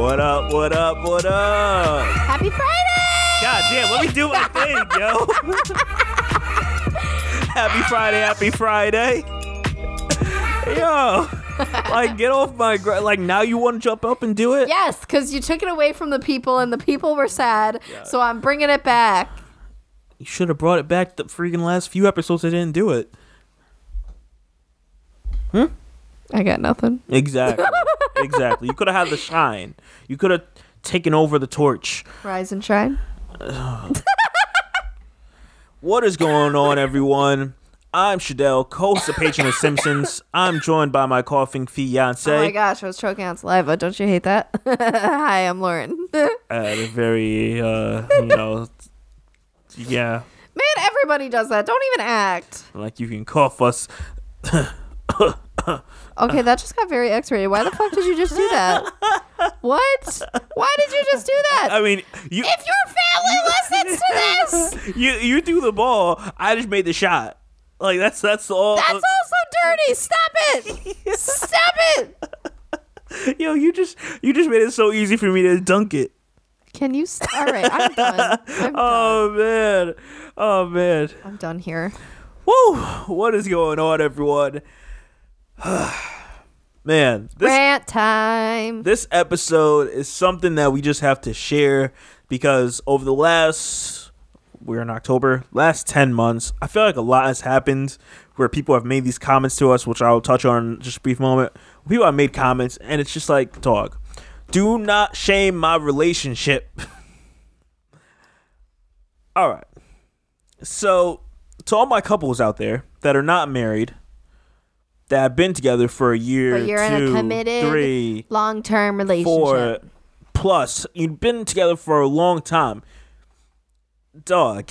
What up? What up? What up? Happy Friday! God damn, let me do my thing, yo. happy Friday, happy Friday. Yo, like get off my gra- like now you want to jump up and do it? Yes, because you took it away from the people and the people were sad. So I'm bringing it back. You should have brought it back the freaking last few episodes. I didn't do it. Huh? I got nothing. Exactly. Exactly. You could have had the shine. You could have taken over the torch. Rise and shine. What is going on, everyone? I'm Shadell, co-host of Patron of Simpsons. I'm joined by my coughing fiance. Oh my gosh, I was choking on saliva. Don't you hate that? Hi, I'm Lauren. At a very, uh, you know, yeah, Man, everybody does that. Don't even act. like you can cough us. Okay, that just got very X-rated. Why the fuck did you just do that? What? Why did you just do that? I mean, you if your family listens to this, you you threw the ball. I just made the shot. Like that's that's all. that's also dirty. Stop it. Stop it. Yo, you just you just made it so easy for me to dunk it. Can you? St- All right, I'm done. I'm done. Oh man, oh man. I'm done here. Woo! What is going on, everyone? Man, this Rant time. this episode is something that we just have to share because over the last we're in October, last 10 months, I feel like a lot has happened where people have made these comments to us, which I'll touch on in just a brief moment. People have made comments and it's just like, dog, do not shame my relationship. all right. So, to all my couples out there that are not married, that have been together for a year, But you're in a two, committed three, long-term four relationship. plus. You've been together for a long time. Dog,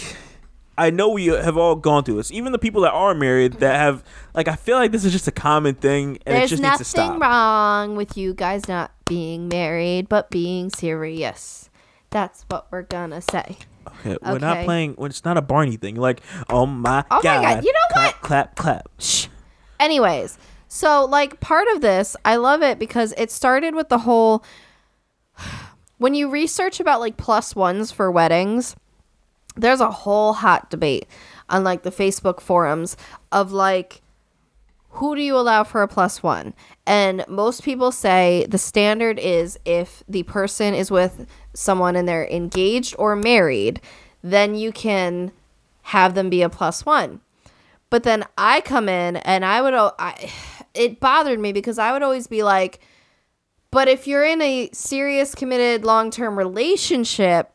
I know we have all gone through this. Even the people that are married that mm-hmm. have, like, I feel like this is just a common thing and There's it just needs to nothing stop. wrong with you guys not being married, but being serious. That's what we're gonna say. Okay, we're not Okay. playing, when it's not a Barney thing. Like, oh my Oh my God. God, you know clap, Clap, clap. Shh. Anyways, so like part of this, I love it because it started with the whole when you research about like plus ones for weddings, there's a whole hot debate on like the Facebook forums of like who do you allow for a plus one? And most people say the standard is if the person is with someone and they're engaged or married, then you can have them be a plus one. But then I come in and I would, I, it bothered me because I would always be like, but if you're in a serious, committed, long term relationship,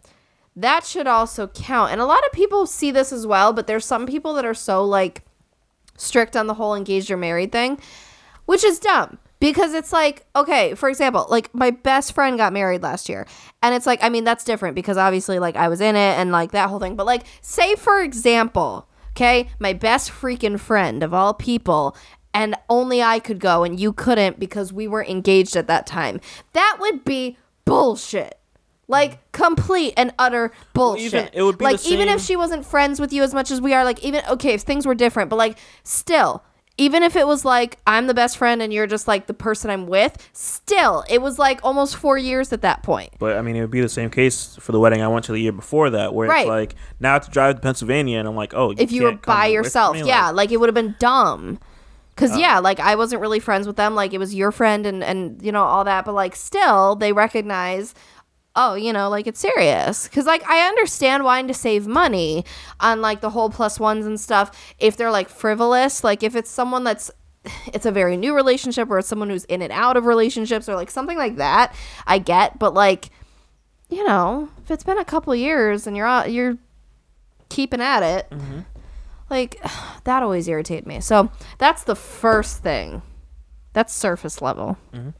that should also count. And a lot of people see this as well, but there's some people that are so like strict on the whole engaged or married thing, which is dumb because it's like, okay, for example, like my best friend got married last year. And it's like, I mean, that's different because obviously, like, I was in it and like that whole thing. But like, say for example, okay, my best freaking friend of all people. And only I could go and you couldn't because we were engaged at that time. That would be bullshit. Like complete and utter bullshit. even- it would be like even if she wasn't friends with you as much as we are, like even okay, if things were different, but like still, even if it was like I'm the best friend and you're just like the person I'm with, still, it was like almost four years at that point. But I mean, it would be the same case for the wedding I went to the year before that, where Right. it's like now to drive to Pennsylvania, and I'm like, oh, if you were by yourself, yeah, Like, uh, like it would have been dumb. Cause yeah, like I wasn't really friends with them. Like it was your friend and and you know all that, but like still they recognize, oh, you know, like it's serious. Cause like I understand wanting to save money on like the whole plus ones and stuff. If they're like frivolous, like if it's someone that's it's a very new relationship or it's someone who's in and out of relationships or like something like that, I get. But like, you know, if it's been a couple years and you're out, you're keeping at it. Mm-hmm. Like that always irritated me. So that's the first thing. That's surface level. Mm-hmm.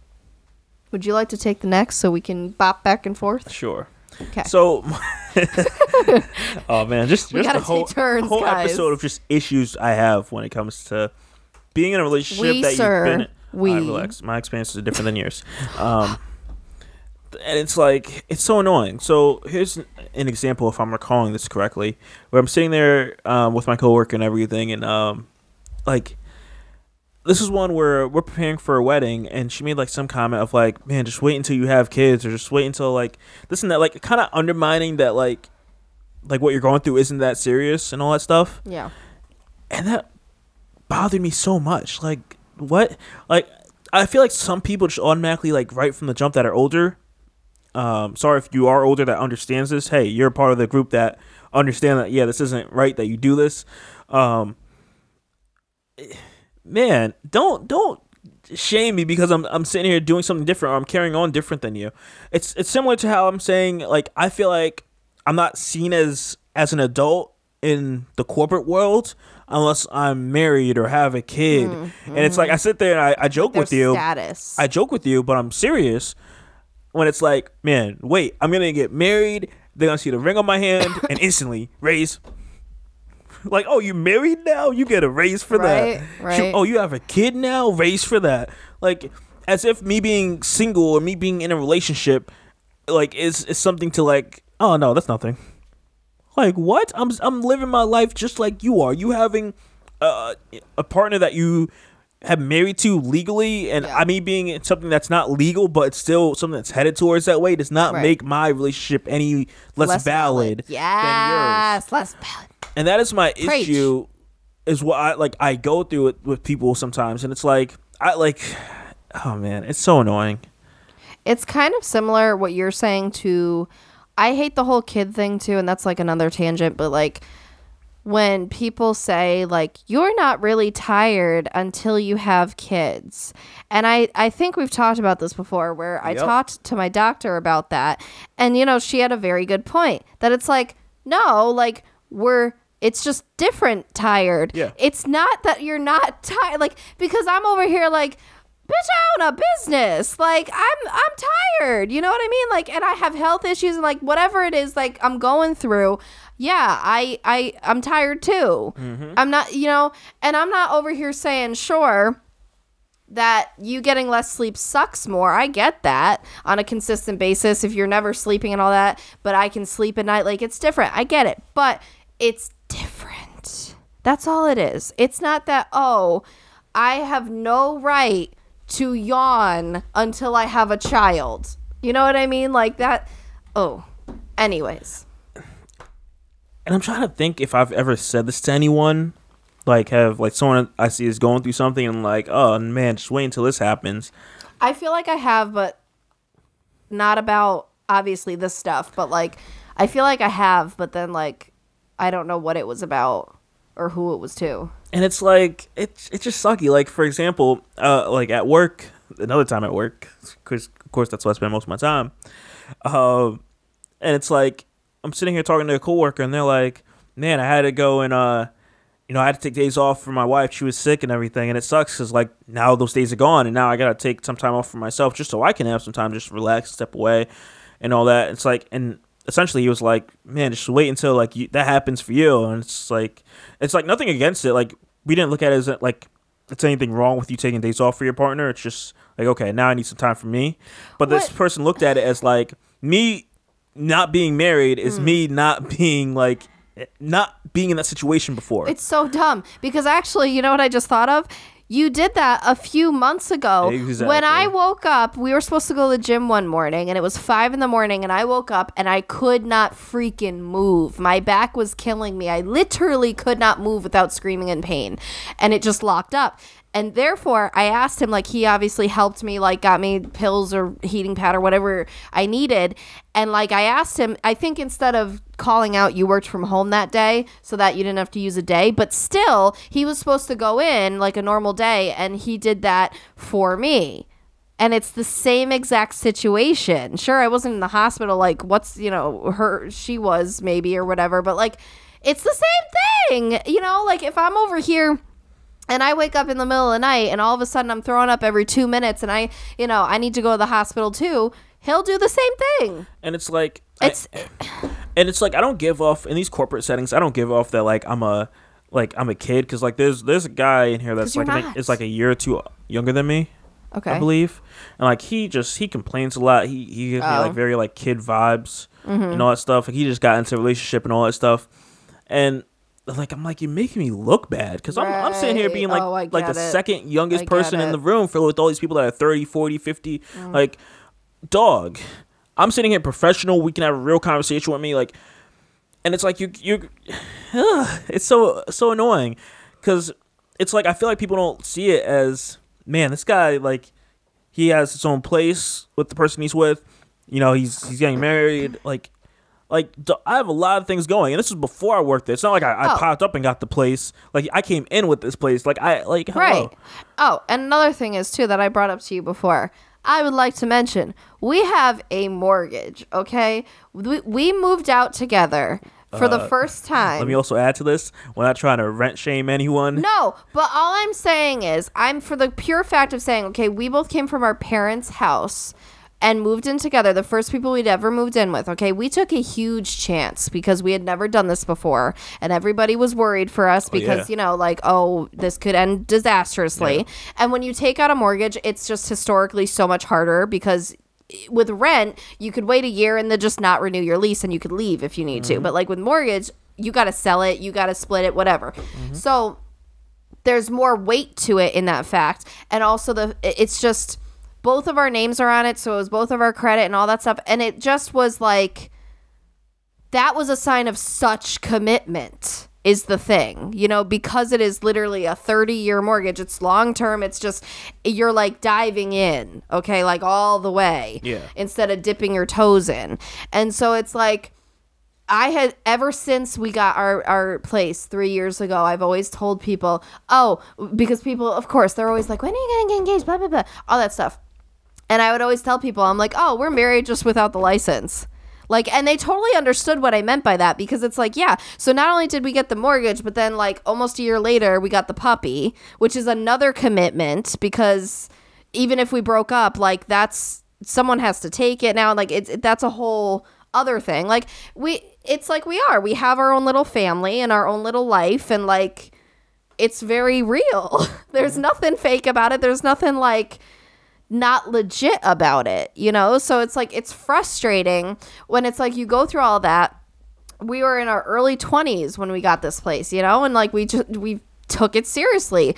Would you like to take the next so we can bop back and forth? Sure. Okay. So, oh man, just just the whole, turns, whole guys. episode of just issues I have when it comes to being in a relationship We, that sir, you've been. we. I relax. My experiences are different than yours. Um, and it's like it's so annoying. So here's an- an example, if I'm recalling this correctly, where I'm sitting there um, with my coworker and everything, and um, like this is one where we're preparing for a wedding, and she made like some comment of like, "Man, just wait until you have kids, or just wait until like this and that," like kind of undermining that like like what you're going through isn't that serious and all that stuff. Yeah. and that bothered me so much. Like what? Like I feel like some people just automatically like right from the jump that are older. Um, sorry if you are older that understands this. Hey, you're part of the group that understand that. Yeah, this isn't right that you do this. Um, man, don't don't shame me because I'm I'm sitting here doing something different or I'm carrying on different than you. It's it's similar to how I'm saying like I feel like I'm not seen as as an adult in the corporate world unless I'm married or have a kid. And it's like I sit there and I, I joke Their with you. status. I joke with you, but I'm serious when it's like, man, wait, I'm gonna get married. They're gonna see the ring on my hand and instantly raise. Like, oh, you married now? You get a raise for Right, that. right. Shoot, Oh, you have a kid now? Raise for that. Like, as if me being single or me being in a relationship, like, is is something to like. Oh no, that's nothing. Like what? I'm I'm living my life just like you are. You having uh, a partner that you have married to legally, and Yeah. I mean being something that's not legal, but it's still something that's headed towards that way, does not Right. make my relationship any less, valid, than yours. Yes, less valid. And that is my Preach. issue. Is what I like. I go through it with people sometimes, and it's like I like. Oh man, it's so annoying. It's kind of similar what you're saying to I hate the whole kid thing too and that's like another tangent but like when people say like you're not really tired until you have kids. And I I think we've talked about this before where I Yep. talked to my doctor about that and you know she had a very good point that it's like no like we're it's just different tired. Yeah. It's not that you're not tired like because I'm over here like bitch I own a business. Like I'm I'm tired. You know what I mean? Like and I have health issues and like whatever it is like I'm going through. Yeah, I I I'm tired too. Mm-hmm. I'm not, you know, and I'm not over here saying sure that you getting less sleep sucks more. I get that on a consistent basis if you're never sleeping and all that, but I can sleep at night like it's different. I get it. But it's. That's all it is. It's not that oh, I have no right to yawn until I have a child. You know what I mean? Like that. Oh. Anyways. and I'm trying to think if I've ever said this to anyone. Like, have like someone I see is going through something and like, oh man, just wait until this happens. I feel like I have, but not about obviously this stuff, but like I feel like I have, but then like I don't know what it was about or who it was to. And it's like it's it's just sucky. Like for example, uh, like at work, another time at work, because of course that's where I spend most of my time. Um, and it's like I'm sitting here talking to a coworker, and they're like, "Man, I had to go and uh." You know, I had to take days off for my wife. She was sick and everything, and it sucks because like now those days are gone, and now I gotta take some time off for myself just so I can have some time, just relax, step away, and all that. It's like, and essentially he was like, "Man, just wait until like you, that happens for you." And it's like, it's like nothing against it. Like we didn't look at it as like it's anything wrong with you taking days off for your partner. It's just like, okay, now I need some time for me. But this person looked at it as like me not being married is Hmm. me not being like not being in that situation before. It's so dumb because actually, you know what I just thought of? You did that a few months ago. When I woke up, we were supposed to go to the gym one morning and it was five in the morning and I woke up and I could not freaking move. My back was killing me. I literally could not move without screaming in pain. And it just locked up. And therefore, I asked him, like, he obviously helped me, like, got me pills or heating pad or whatever I needed. And, like, I asked him, I think instead of calling out you worked from home that day so that you didn't have to use a day, but still, he was supposed to go in like a normal day, and he did that for me. And it's the same exact situation. Sure, I wasn't in the hospital, like, what's, you know, her, she was maybe or whatever, but, like, it's the same thing. You know, like, if I'm over here and I wake up in the middle of the night and all of a sudden I'm throwing up every two minutes and I, you know, I need to go to the hospital too, he'll do the same thing. and it's like I- It's and it's like I don't give off in these corporate settings. I don't give off that like I'm a like I'm a kid because like there's there's a guy in here that's like I think not. like a year or two younger than me. okay. I believe, and like he just he complains a lot. He he gives me Oh. like very like kid vibes mm-hmm. and all that stuff. Like he just got into a relationship and all that stuff, and like I'm like you're making me look bad because I'm, I'm sitting here being like Oh, like the it. second youngest I person in. Mm. the room filled with all these people that are 30 40 50 like dog i'm sitting here professional we can have a real conversation with me like and it's like you you it's so so annoying because it's like i feel like people don't see it as man this guy like he has his own place with the person he's with you know he's he's getting married like like I have a lot of things going, and this was before I worked there. It's not like I, I Oh. popped up and got the place. Like I came in with this place. Like I like hello. Right. Oh, and another thing is too that I brought up to you before. I would like to mention we have a mortgage. Okay, we, we moved out together for the first time. Uh, Let me also add to this. We're not trying to rent shame anyone. No, but all I'm saying is, I'm for the pure fact of saying, okay, we both came from our parents' house and moved in together, the first people we'd ever moved in with. Okay, we took a huge chance because we had never done this before, and everybody was worried for us oh, because, yeah. you know, like, oh, this could end disastrously. And when you take out a mortgage, it's just historically so much harder because with rent, you could wait a year and then just not renew your lease and you could leave if you need to. Mm-hmm. But like with mortgage, you got to sell it, you got to split it, whatever. Mm-hmm. So there's more weight to it in that fact. And also the it's just both of our names are on it, so it was both of our credit and all that stuff. And it just was like that was a sign of such commitment is the thing you know because it is literally a 30 year mortgage it's long term it's just you're like diving in okay like all the way Yeah. instead of dipping your toes in and so it's like I had ever since we got our, our place three years ago, I've always told people, oh, because people, of course, they're always like, when are you going to get engaged? Blah, blah, blah, all that stuff. And I would always tell people, I'm like, oh, we're married just without the license. Like, and they totally understood what I meant by that because it's like, yeah. So not only did we get the mortgage, but then like almost a year later, we got the puppy, which is another commitment because even if we broke up, like that's someone has to take it now. Like it's that's a whole other thing. Like we, it's like we are. We have our own little family and our own little life, and like it's very real. There's mm-hmm. nothing fake about it. There's nothing like not legit about it, you know? So it's like it's frustrating when it's like you go through all that. We were in our early 20s when we got this place, you know? And like we just we took it seriously.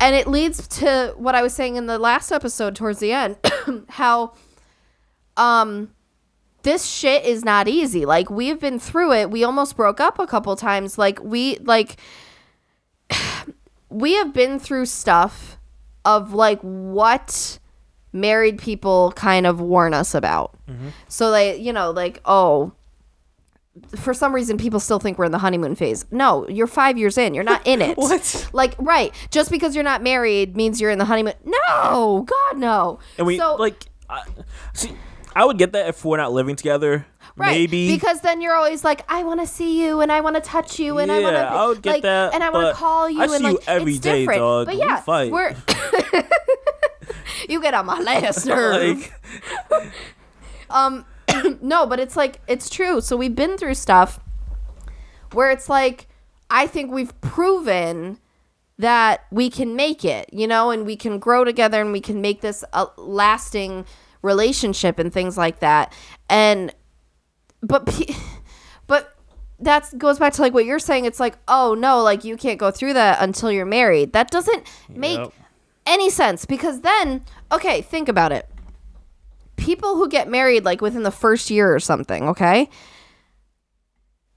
And it leads to what I was saying in the last episode towards the end, how um this shit is not easy. Like we've been through it. We almost broke up a couple times. Like we like we have been through stuff of like what married people kind of warn us about. Mm-hmm. So they, you know, like oh, for some reason people still think we're in the honeymoon phase. No, you're 5 years in. You're not in it. What? Like right, just because you're not married means you're in the honeymoon. No, god no. And we so, like I, see. I would get that if we're not living together. Right. Maybe because then you're always like, I want to see you and I want to touch you and I want to. I would get like, that, and I want to call you I and see you like every it's day, different. dog. But We yeah, fight. we're. you get on my last nerve. like um, no, but it's like it's true. So we've been through stuff where it's like I think we've proven that we can make it, you know, and we can grow together and we can make this a lasting relationship and things like that. And but pe- but that goes back to like what you're saying. It's like, oh no, like you can't go through that until you're married. That doesn't make Yep. Any sense because then, okay, think about it. People who get married like within the first year or something, okay?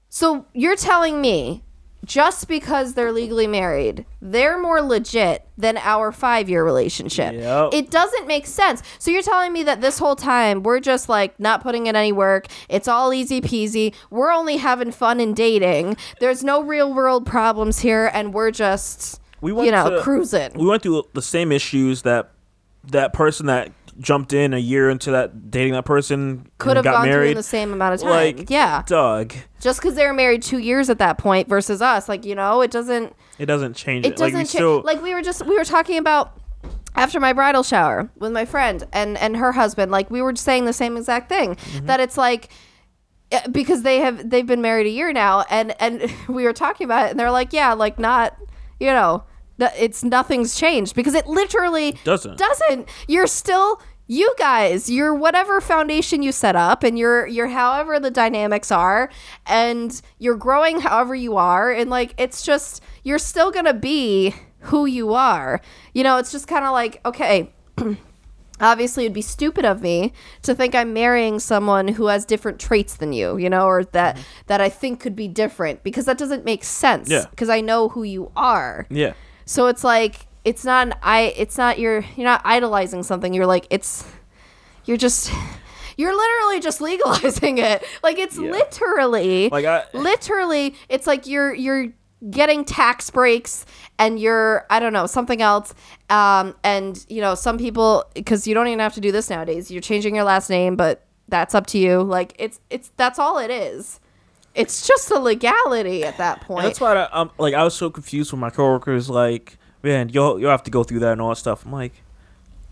So you're telling me just because they're legally married, they're more legit than our five year relationship. Yep. It doesn't make sense. So you're telling me that this whole time we're just like not putting in any work. It's all easy peasy. We're only having fun and dating. There's no real world problems here, and we're just We went you know to- cruising. we went through the same issues that that person that jumped in a year into that dating that person Could have got gone through married. in the same amount of time. like yeah, Doug. just because they were married two years at that point versus us, like you know, it doesn't. It doesn't change it it. Doesn't we change. like we were just we were talking about after my bridal shower with my friend and and her husband. Like we were saying the same exact thing Mm-hmm. that it's like eh, because they have they've been married a year now and and we were talking about it and they're like yeah like not you know it's nothing's changed because it literally Doesn't. doesn't you're still you guys, your whatever foundation you set up and your your however the dynamics are and you're growing however you are and like it's just you're still going to be who you are. You know, it's just kind of like okay, obviously it'd be stupid of me to think I'm marrying someone who has different traits than you, you know, or that mm-hmm. that I think could be different because that doesn't make sense Yeah. because I know who you are. Yeah. So it's like it's not an I it's not you're you're not idolizing something. You're like it's you're just you're literally just legalizing it. Like it's Yeah. literally Like I literally it's like you're you're getting tax breaks and you're I don't know something else um and you know some people cuz you don't even have to do this nowadays you're changing your last name but that's up to you like it's it's that's all it is it's just a legality at that point And that's why I, I'm like I was so confused when my coworkers like, man, you'll you'll have to go through that and all that stuff. I'm like,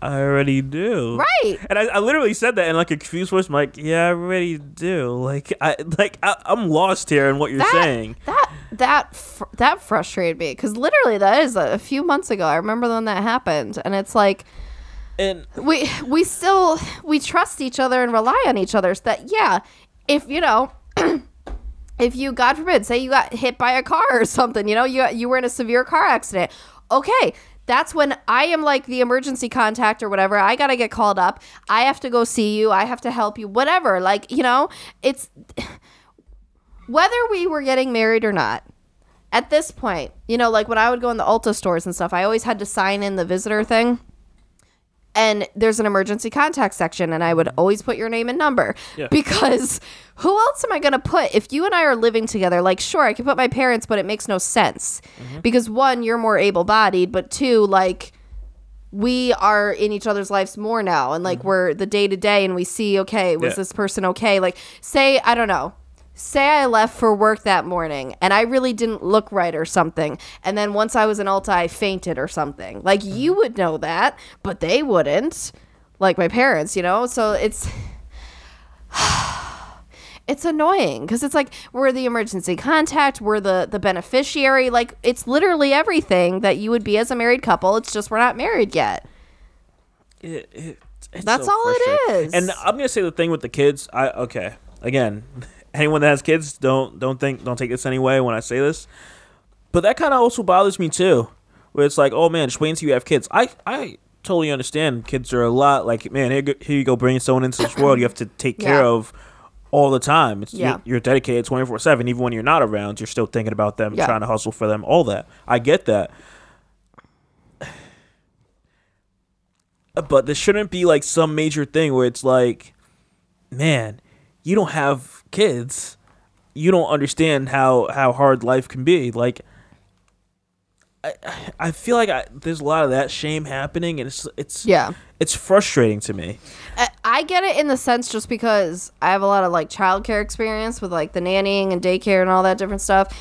I already do. right And I, I literally said that in like a confused voice. I'm like, yeah, I already do. Like I like I, I'm lost here in what you're that, saying. That that fr- that frustrated me because literally that is a, a few months ago. I remember when that happened, and it's like And we we still we trust each other and rely on each other. So that yeah, if you know. If you, God forbid, say you got hit by a car or something, you know, you you were in a severe car accident. Okay, that's when I am like the emergency contact or whatever. I gotta get called up. I have to go see you. I have to help you. Whatever. Like you know, it's whether we were getting married or not at this point you know like when i would go in the ulta stores and stuff i always had to sign in the visitor thing and there's an emergency contact section and i would mm-hmm. always put your name and number Yeah. because who else am i going to put? If you and i are living together like sure i can put my parents but it makes no sense mm-hmm. because one you're more able-bodied but two like we are in each other's lives more now and like mm-hmm. we're the day to day and we see okay was Yeah. this person okay? Like say i don't know say i left for work that morning and i really didn't look right or something and then once i was in ulta i fainted or something like mm-hmm. you would know that but they wouldn't like my parents you know so it's it's annoying because it's like we're the emergency contact we're the the beneficiary like it's literally everything that you would be as a married couple it's just we're not married yet it, it, it's That's so all it is. And I'm gonna say the thing with the kids. I okay. Again, anyone that has kids, don't don't think don't take this anyway when I say this. But that kind of also bothers me too, where it's like, oh man, just wait until you have kids. I I totally understand. Kids are a lot like, man, here, go- here you go, bringing someone into this world you have to take care Yeah. of all the time. It's, Yeah. you're, dedicated 24 seven, even when you're not around. You're still thinking about them, Yeah. trying to hustle for them, all that. I get that. but this shouldn't be like some major thing where it's like, man, you don't have kids, you don't understand how how hard life can be. Like, I I feel like I, there's a lot of that shame happening, and it's it's yeah it's frustrating to me. I- I get it in the sense just because I have a lot of like childcare experience with like the nannying and daycare and all that different stuff.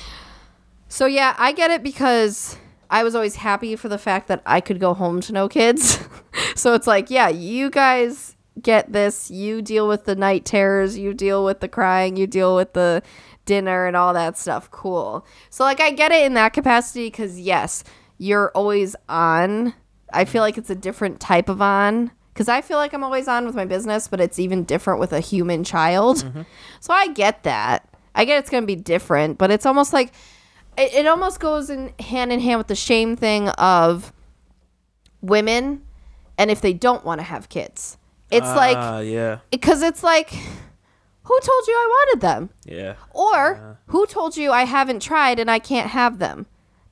So yeah, I get it because I was always happy for the fact that I could go home to no kids. so it's like, yeah, you guys get this. You deal with the night terrors, you deal with the crying, you deal with the dinner and all that stuff. Cool. So like I get it in that capacity cuz yes, you're always on. I feel like it's a different type of on because I feel like I'm always on with my business, but it's even different with a human child. Mm-hmm. So I get that. I get it's going to be different, but it's almost like it, it almost goes in hand in hand with the shame thing of women and if they don't want to have kids. It's like Ah, yeah, because it's like who told you I wanted them? yeah, Or who told you I haven't tried and I can't have them?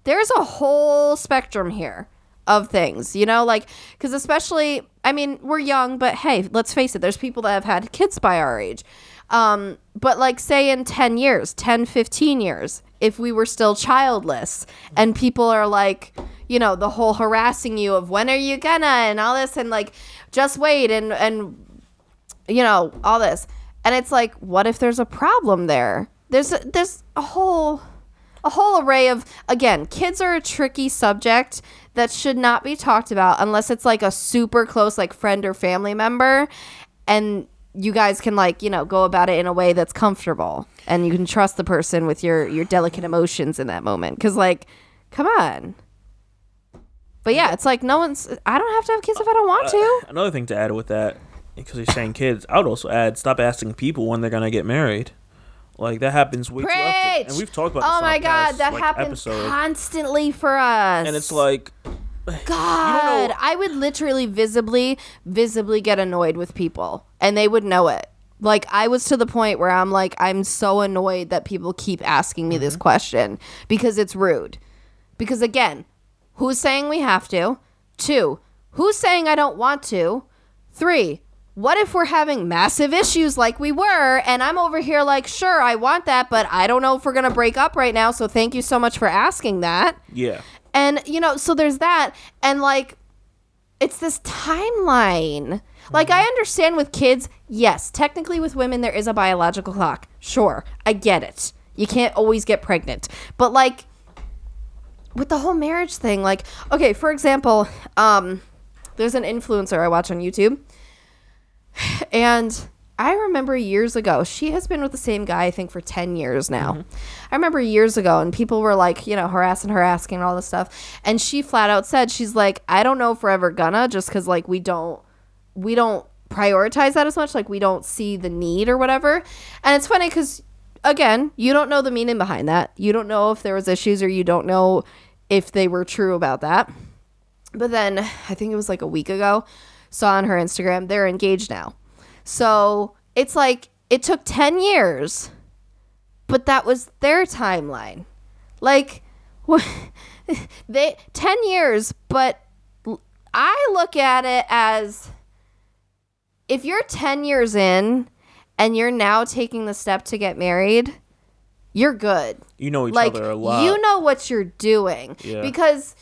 There's a whole spectrum here of things, you know, like because especially, I mean, we're young, but hey, let's face it, there's people that have had kids by our age. Um, but like, say in 10 years, 10, 15 years, if we were still childless and people are like, you know, the whole harassing you of when are you gonna and all this and like, just wait and, and you know all this. And it's like what if there's a problem there? There's a, there's a whole a whole array of again kids are a tricky subject that should not be talked about unless it's like a super close like friend or family member. And you guys can like you know go about it in a way that's comfortable. And you can trust the person with your your delicate emotions in that moment. Because like come on But yeah, it's like no one's. I don't have to have kids if I don't want to. Uh, another thing to add with that, because you're saying kids, I would also add stop asking people when they're gonna get married. Like that happens way too often, and we've talked about. This Oh my god, past, that like, happens episode. constantly for us. and it's like God, I would literally visibly, visibly get annoyed with people, and they would know it. Like I was to the point where I'm like, I'm so annoyed that people keep asking me Mm-hmm. this question because it's rude. Because again, who's saying we have to? Two, who's saying I don't want to? Three, what if we're having massive issues like we were, and I'm over here like, sure, I want that, but I don't know if we're gonna break up right now. So thank you so much for asking that. yeah, And you know, so there's that and like it's this timeline. Like mm-hmm. I understand with kids, yes, technically with women there is a biological clock. Sure, I get it. You can't always get pregnant. But like with the whole marriage thing, like okay, for example, um there's an influencer I watch on YouTube. And I remember years ago, she has been with the same guy, I think, for 10 years now. I remember years ago, and people were like, you know, harassing her, asking all this stuff. And she flat out said, she's like, I don't know if we're ever gonna, just because, like, we don't, we don't prioritize that as much. Like, we don't see the need or whatever. And it's funny because, again, you don't know the meaning behind that. You don't know if there was issues or you don't know if they were true about that. But then I think it was like a week ago, saw on her Instagram, they're engaged now. So it's like it took 10 years, but that was their timeline. Like, what? they 10 years, but I look at it as if you're 10 years in and you're now taking the step to get married, you're good you know each like other a lot. you know what you're doing Yeah. because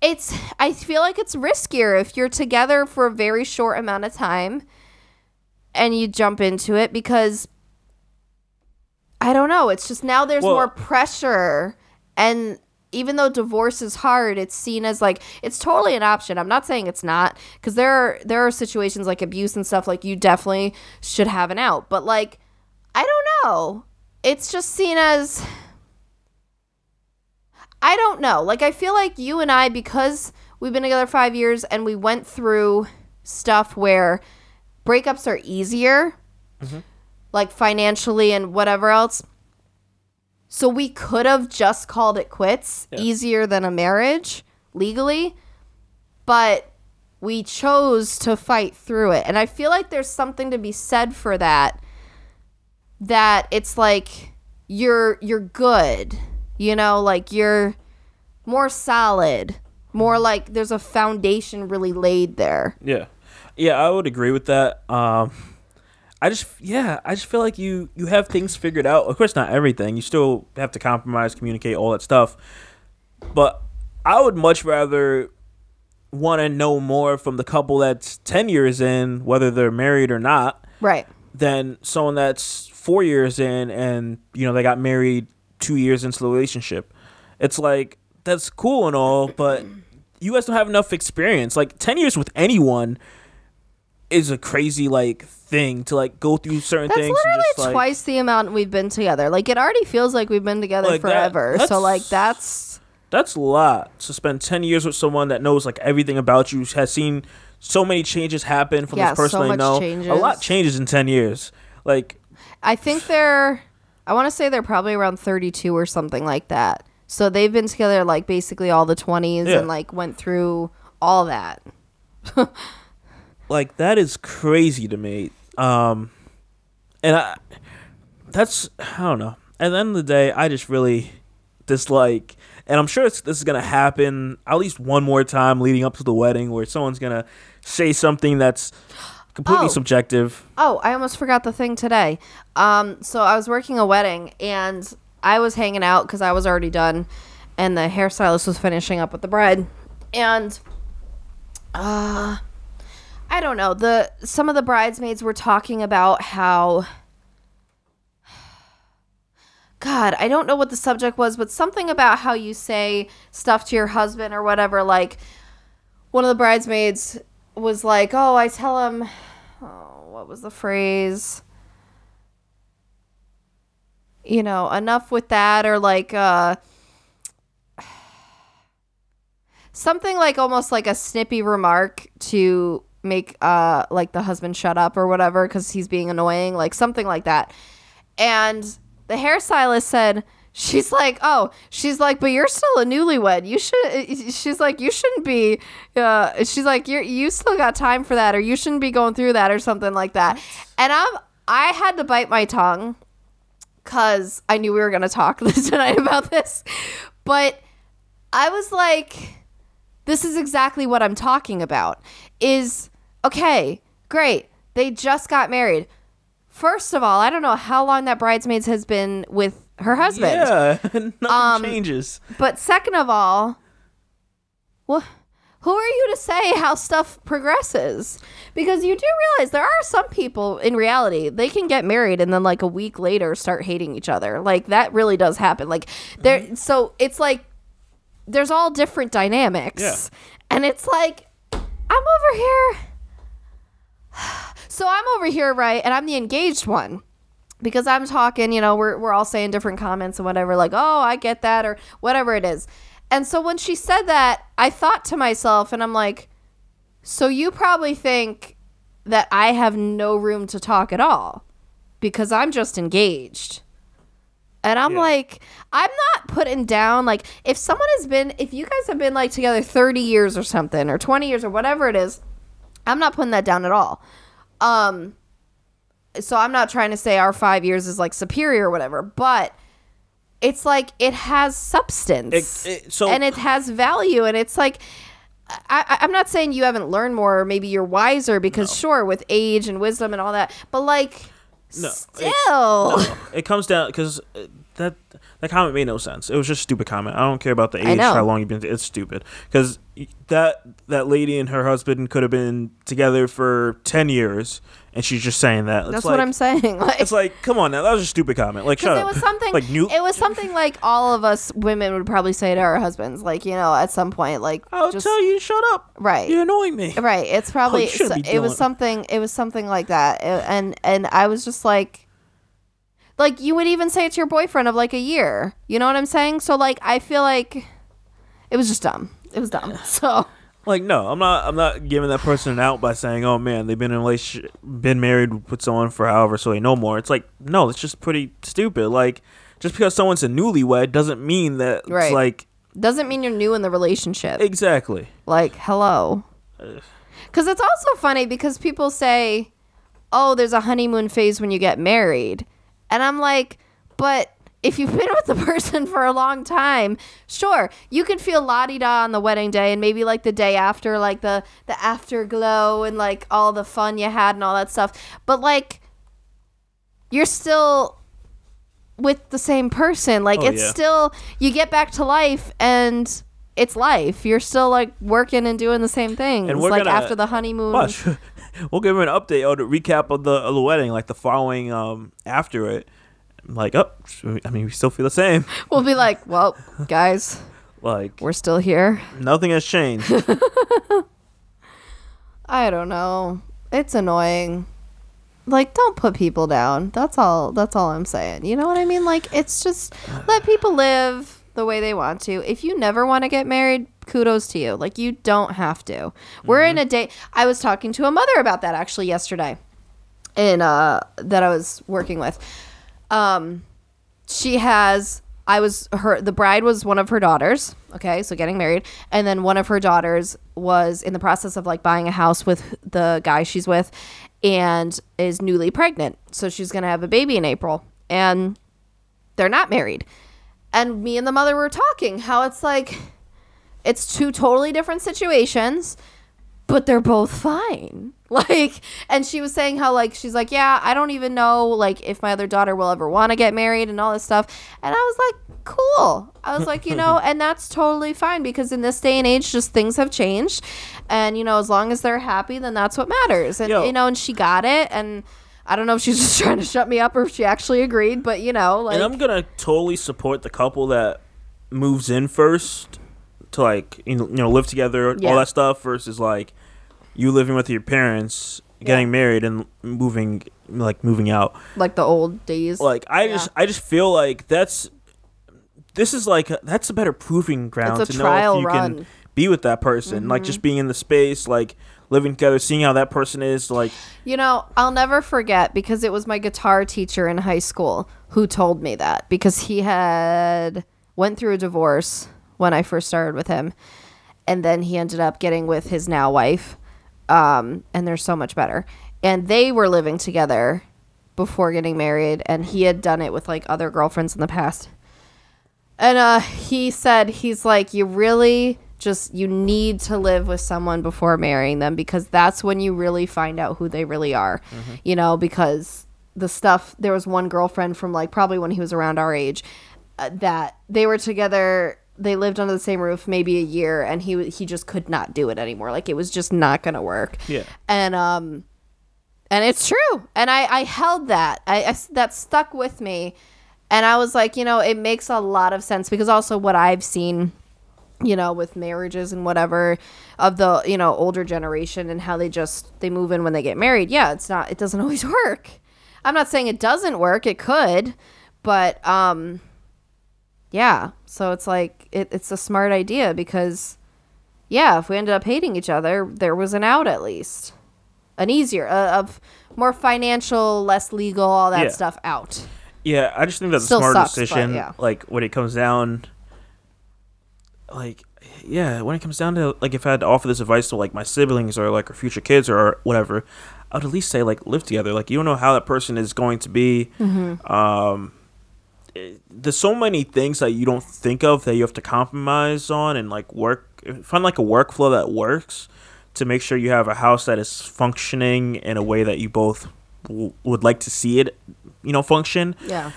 it's i feel like it's riskier if you're together for a very short amount of time and you jump into it because i don't know it's just now there's Well- more pressure and even though divorce is hard it's seen as like it's totally an option i'm not saying it's not because there are there are situations like abuse and stuff like you definitely should have an out but like i don't know it's just seen as I don't know. Like I feel like you and I because we've been together 5 years and we went through stuff where breakups are easier mm-hmm. like financially and whatever else. So we could have just called it quits Yeah. easier than a marriage legally, but we chose to fight through it. And I feel like there's something to be said for that that it's like you're you're good you know like you're more solid more like there's a foundation really laid there Yeah, yeah, I would agree with that. Um, I just, yeah, I just feel like you you have things figured out. Of course, not everything. You still have to compromise, communicate, all that stuff. But I would much rather want to know more from the couple that's ten years in, whether they're married or not, right than someone that's four years in and you know they got married two years into the relationship. It's like that's cool and all, but you guys don't have enough experience. Like ten years with anyone is a crazy like thing to like go through certain that's things. literally just, like, twice the amount we've been together like it already feels like we've been together Like that- forever so like that's That's a lot to spend ten years with someone that knows like everything about you, has seen so many changes happen from Yeah, this person so they know. A lot changes in ten years. Like i think they're i want to say they're probably around 32 or something like that so they've been together like basically all the 20s Yeah. and like went through all that like that is crazy to me. Um, and I, that's I don't know. At the end of the day, I just really dislike, and I'm sure it's, this is gonna happen at least one more time leading up to the wedding, where someone's gonna say something that's completely Oh. subjective. Oh, I almost forgot the thing today. Um, so I was working a wedding and I was hanging out because I was already done, and the hairstylist was finishing up with the bride, and uh, I don't know. The some of the bridesmaids were talking about how. God, I don't know what the subject was, but something about how you say stuff to your husband or whatever. Like, one of the bridesmaids was like, "Oh, I tell him oh, what was the phrase? You know, enough with that, or like, uh, something like almost like a snippy remark to make uh like the husband shut up or whatever because he's being annoying, like something like that. And the hairstylist said, she's like, oh, she's like, but you're still a newlywed. You should. She's like, you shouldn't be. Uh, she's like, you're you still got time for that, or you shouldn't be going through that, or something like that. And I'm I had to bite my tongue because I knew we were gonna talk this tonight about this, but I was like, this is exactly what I'm talking about. Is okay, great. They just got married. First of all, I don't know how long that bridesmaids has been with her husband. Yeah, nothing Um, changes. But second of all, wh- who are you to say how stuff progresses? Because you do realize there are some people in reality, they can get married and then like a week later start hating each other. Like that really does happen. Like there so it's like there's all different dynamics. Yeah. And it's like I'm over here so I'm over here, right? And I'm the engaged one because I'm talking, you know, we're, we're all saying different comments and whatever, like, oh, I get that, or whatever it is. And so when she said that, I thought to myself, and I'm like, so you probably think that I have no room to talk at all because I'm just engaged. And I'm Yeah. like, I'm not putting down, like, if someone has been, if you guys have been like together 30 years or something, or 20 years or whatever it is, I'm not putting that down at all. Um, so I'm not trying to say our five years is like superior or whatever, but it's like it has substance It- it- so- and it has value, and it's like. I, I'm not saying you haven't learned more, or maybe you're wiser because sure, with age and wisdom and all that, but like, No, it- still, It comes down because that that comment made no sense. It was just a stupid comment. I don't care about the age, how long you've been. It's stupid because that that lady and her husband could have been together for ten years, and she's just saying that. It's that's like, what I'm saying. Like, It's like, come on now, that was a stupid comment. Like, shut because up. it was something like new. it was something like all of us women would probably say to our husbands like you know at some point like I'll just tell you, shut up. right You're annoying me. right it's probably oh, shouldn't so- it was something it was something like that It- and and i was just like like you would even say it's your boyfriend of like a year you know what i'm saying so like i feel like it was just dumb it was dumb so Like, no, I'm not. I'm not giving that person an out by saying, "Oh man, they've been in a relationship, been married with someone for however, so they know more." It's like, no, it's just pretty stupid. Like, just because someone's a newlywed doesn't mean that Right. it's like doesn't mean you're new in the relationship exactly. like hello because it's also funny because people say oh there's a honeymoon phase when you get married and i'm like but if you've been with the person for a long time sure you can feel la-di-da on the wedding day and maybe like the day after like the the afterglow and like all the fun you had and all that stuff. But like you're still with the same person. Like Oh, it's yeah. still you get back to life and it's life. You're still like working and doing the same things And we're like gonna- after the honeymoon. Watch, we'll give him an update or the recap of the of the wedding, like the following um after it. Like, oh, I mean, we still feel the same. we'll be like well guys Like, we're still here. nothing has changed. i don't know. It's annoying. Like don't put people down. That's all that's all i'm saying. You know what i mean? Like it's just let people live the way they want to. If you never want to get married kudos to you like you don't have to we're in a day i was talking to a mother about that actually yesterday in uh that i was working with um she has I was her the bride was one of her daughters, okay, so getting married, and then one of her daughters was in the process of like buying a house with the guy she's with and is newly pregnant. So she's going to have a baby in April and they're not married. And me and the mother were talking how it's like it's two totally different situations but they're both fine. Like, and she was saying how, like, she's like, yeah, I don't even know, like, if my other daughter will ever want to get married and all this stuff. And I was like, cool. I was like, you know, and that's totally fine because in this day and age, just things have changed. And, you know, as long as they're happy, then that's what matters. And, Yo. you know, and she got it. And I don't know if she's just trying to shut me up or if she actually agreed, but, you know, like, and I'm gonna totally support the couple that moves in first to like you know, live together, Yeah. all that stuff, versus like you living with your parents, getting married, and moving like moving out. like the old days. Like I Yeah. just I just feel like that's this is like that's a better proving ground a to know if you run. can be with that person, like just mm-hmm. being in the space, like living together, seeing how that person is, like You know, I'll never forget because it was my guitar teacher in high school who told me that because he had went through a divorce when I first started with him and then he ended up getting with his now wife um and they're so much better. And they were living together before getting married and he had done it with like other girlfriends in the past. And uh he said he's like you really just you need to live with someone before marrying them because that's when you really find out who they really are. You know, because the stuff there was one girlfriend from like probably when he was around our age uh, that they were together they lived under the same roof maybe a year and he he just could not do it anymore. Like it was just not going to work. Yeah. And um and it's true. And I I held that. I, I that stuck with me. And I was like, you know, it makes a lot of sense because also what I've seen you know with marriages and whatever of the you know older generation and how they just they move in when they get married yeah it's not it doesn't always work i'm not saying it doesn't work it could but um yeah so it's like it, it's a smart idea because yeah if we ended up hating each other there was an out at least an easier uh, of more financial less legal all that Yeah. stuff out Yeah, I just think that's Still a smart sucks, decision. yeah. Like when it comes down, like yeah, when it comes down to like if I had to offer this advice to like my siblings or like our future kids or whatever, I would at least say like live together. Like you don't know how that person is going to be. Mm-hmm. Um, there's so many things that you don't think of that you have to compromise on and like work find like a workflow that works to make sure you have a house that is functioning in a way that you both w- would like to see it you know function. Yeah.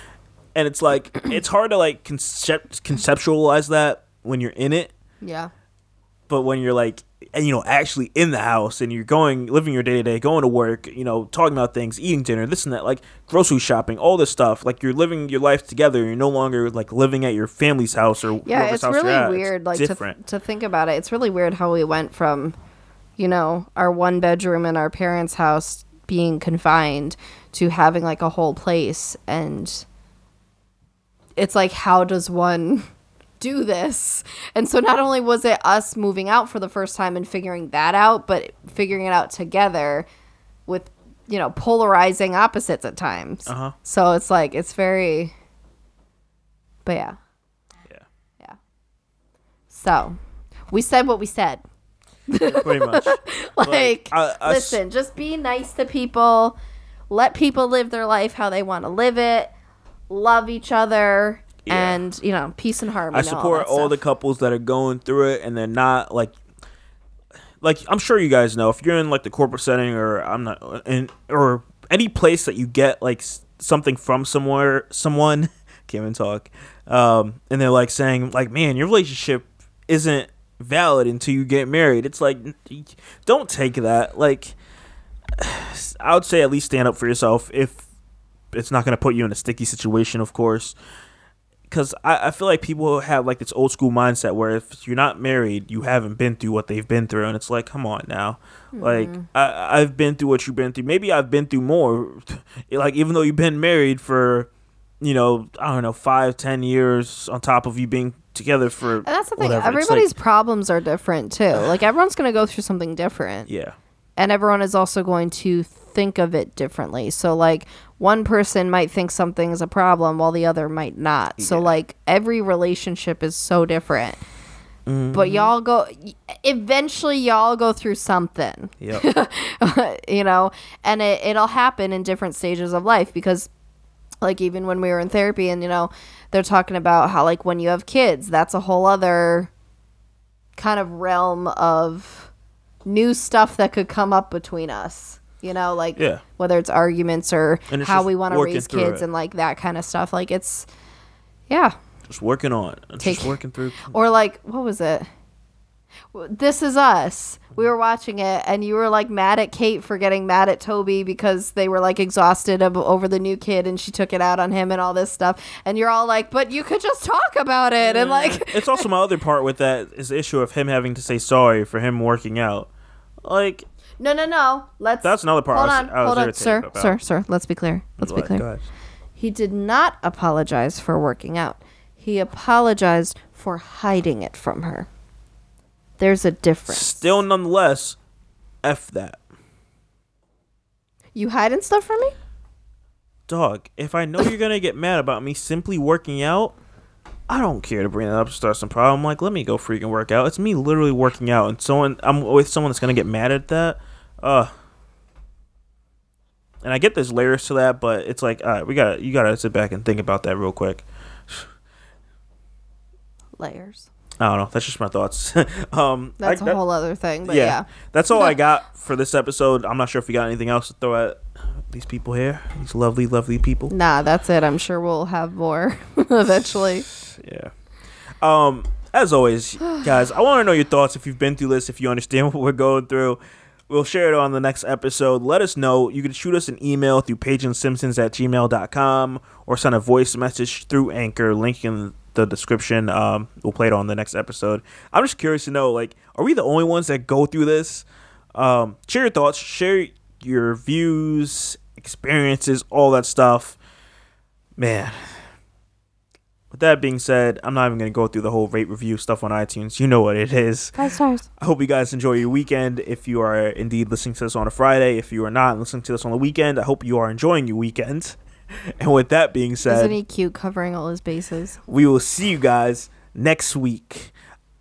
And it's like it's hard to like concept conceptualize that when you're in it. Yeah. But when you're like you know actually in the house and you're going living your day to day going to work you know talking about things eating dinner this and that like grocery shopping all this stuff like you're living your life together. You're no longer like living at your family's house or yeah it's house you're really at. weird like different. to, to think about it. It's really weird how we went from you know our one bedroom in our parents house being confined to having like a whole place and it's like how does one do this and so not only was it us moving out for the first time and figuring that out but figuring it out together with you know polarizing opposites at times uh-huh so it's like it's very but yeah yeah yeah. So, we said what we said. pretty much Like, I- I s- listen, just be nice to people. Let people live their life how they want to live it. Love each other. Yeah. And, you know, peace and harmony. I support that all, the couples that are going through it and they're not like like I'm sure you guys know if you're in like the corporate setting or I'm not in or any place that you get like something from somewhere someone can't even talk um and they're like saying like man your relationship isn't valid until you get married it's like don't take that like I would say at least stand up for yourself if it's not going to put you in a sticky situation of course because I, I feel like people have like this old school mindset where if you're not married, you haven't been through what they've been through, and it's like, come on now, like mm-hmm. I, I've been through what you've been through. Maybe I've been through more. like even though you've been married for, you know, I don't know, five, ten years on top of you being together for. And that's the thing. whatever. Everybody's like- problems are different, too. Like, everyone's going to go through something different. yeah, and everyone is also going to think of it differently. So like one person might think something is a problem while the other might not. So like every relationship is so different. But mm-hmm. y'all go eventually y'all go through something, yep, you know, and it, it'll happen in different stages of life because like even when we were in therapy and you know they're talking about how like when you have kids that's a whole other kind of realm of new stuff that could come up between us you know like Yeah. whether it's arguments or it's how we want to raise kids it. and like that kind of stuff like it's yeah just working on, it. Take- just working through. or like what was it this is us we were watching it and you were like mad at kate for getting mad at toby because they were like exhausted of, over the new kid and she took it out on him and all this stuff and you're all like but you could just talk about it and like it's also my other part with that is the issue of him having to say sorry for him working out. Like no no no let's That's another part hold on I was hold on sir about. sir sir let's be clear let's be clear he did not apologize for working out he apologized for hiding it from her There's a difference. Still, nonetheless, f that. You hiding stuff from me? Dog, if I know you're gonna get mad about me simply working out, I don't care to bring that up to start some problem. Like, let me go freaking work out. It's me literally working out, and someone I'm with someone that's gonna get mad at that. Uh, and I get there's layers to that, but it's like, all right, we gotta you gotta sit back and think about that real quick. Layers. I don't know. That's just my thoughts. um, That's a a whole other thing, but yeah. That's all I got for this episode. I'm not sure if we got anything else to throw at these people here. These lovely, lovely people. Nah, that's it. I'm sure we'll have more eventually. Yeah. Um, as always, guys, I want to know your thoughts if you've been through this, if you understand what we're going through. We'll share it on the next episode. Let us know. You can shoot us an email through pageandsimpsons at gmail.com or send a voice message through Anchor, link in the description. Um, we'll play it on the next episode. I'm just curious to know, like, are we the only ones that go through this? Um, share your thoughts, share your views, experiences, all that stuff. Man. With that being said, I'm not even going to go through the whole rate review stuff on iTunes. You know what it is. Five stars. I hope you guys enjoy your weekend. If you are indeed listening to this on a Friday, if you are not listening to this on the weekend, I hope you are enjoying your weekend. And with that being said, Isn't he cute covering all his bases? we will see you guys next week.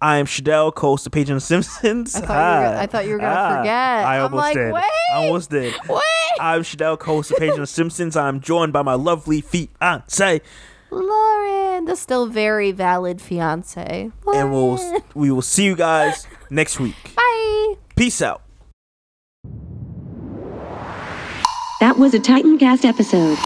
I am Shadell, co-host of Page and the Simpsons. I thought you were gonna- I thought you were gonna Ah, forget. I I'm almost like, did. wait. I almost did. Wait! I'm Shadell, co-host of Page and the Simpsons. I'm joined by my lovely fiance, Lauren, the still very valid fiance. and we'll we will see you guys next week. Bye. Peace out. That was a Titancast episode.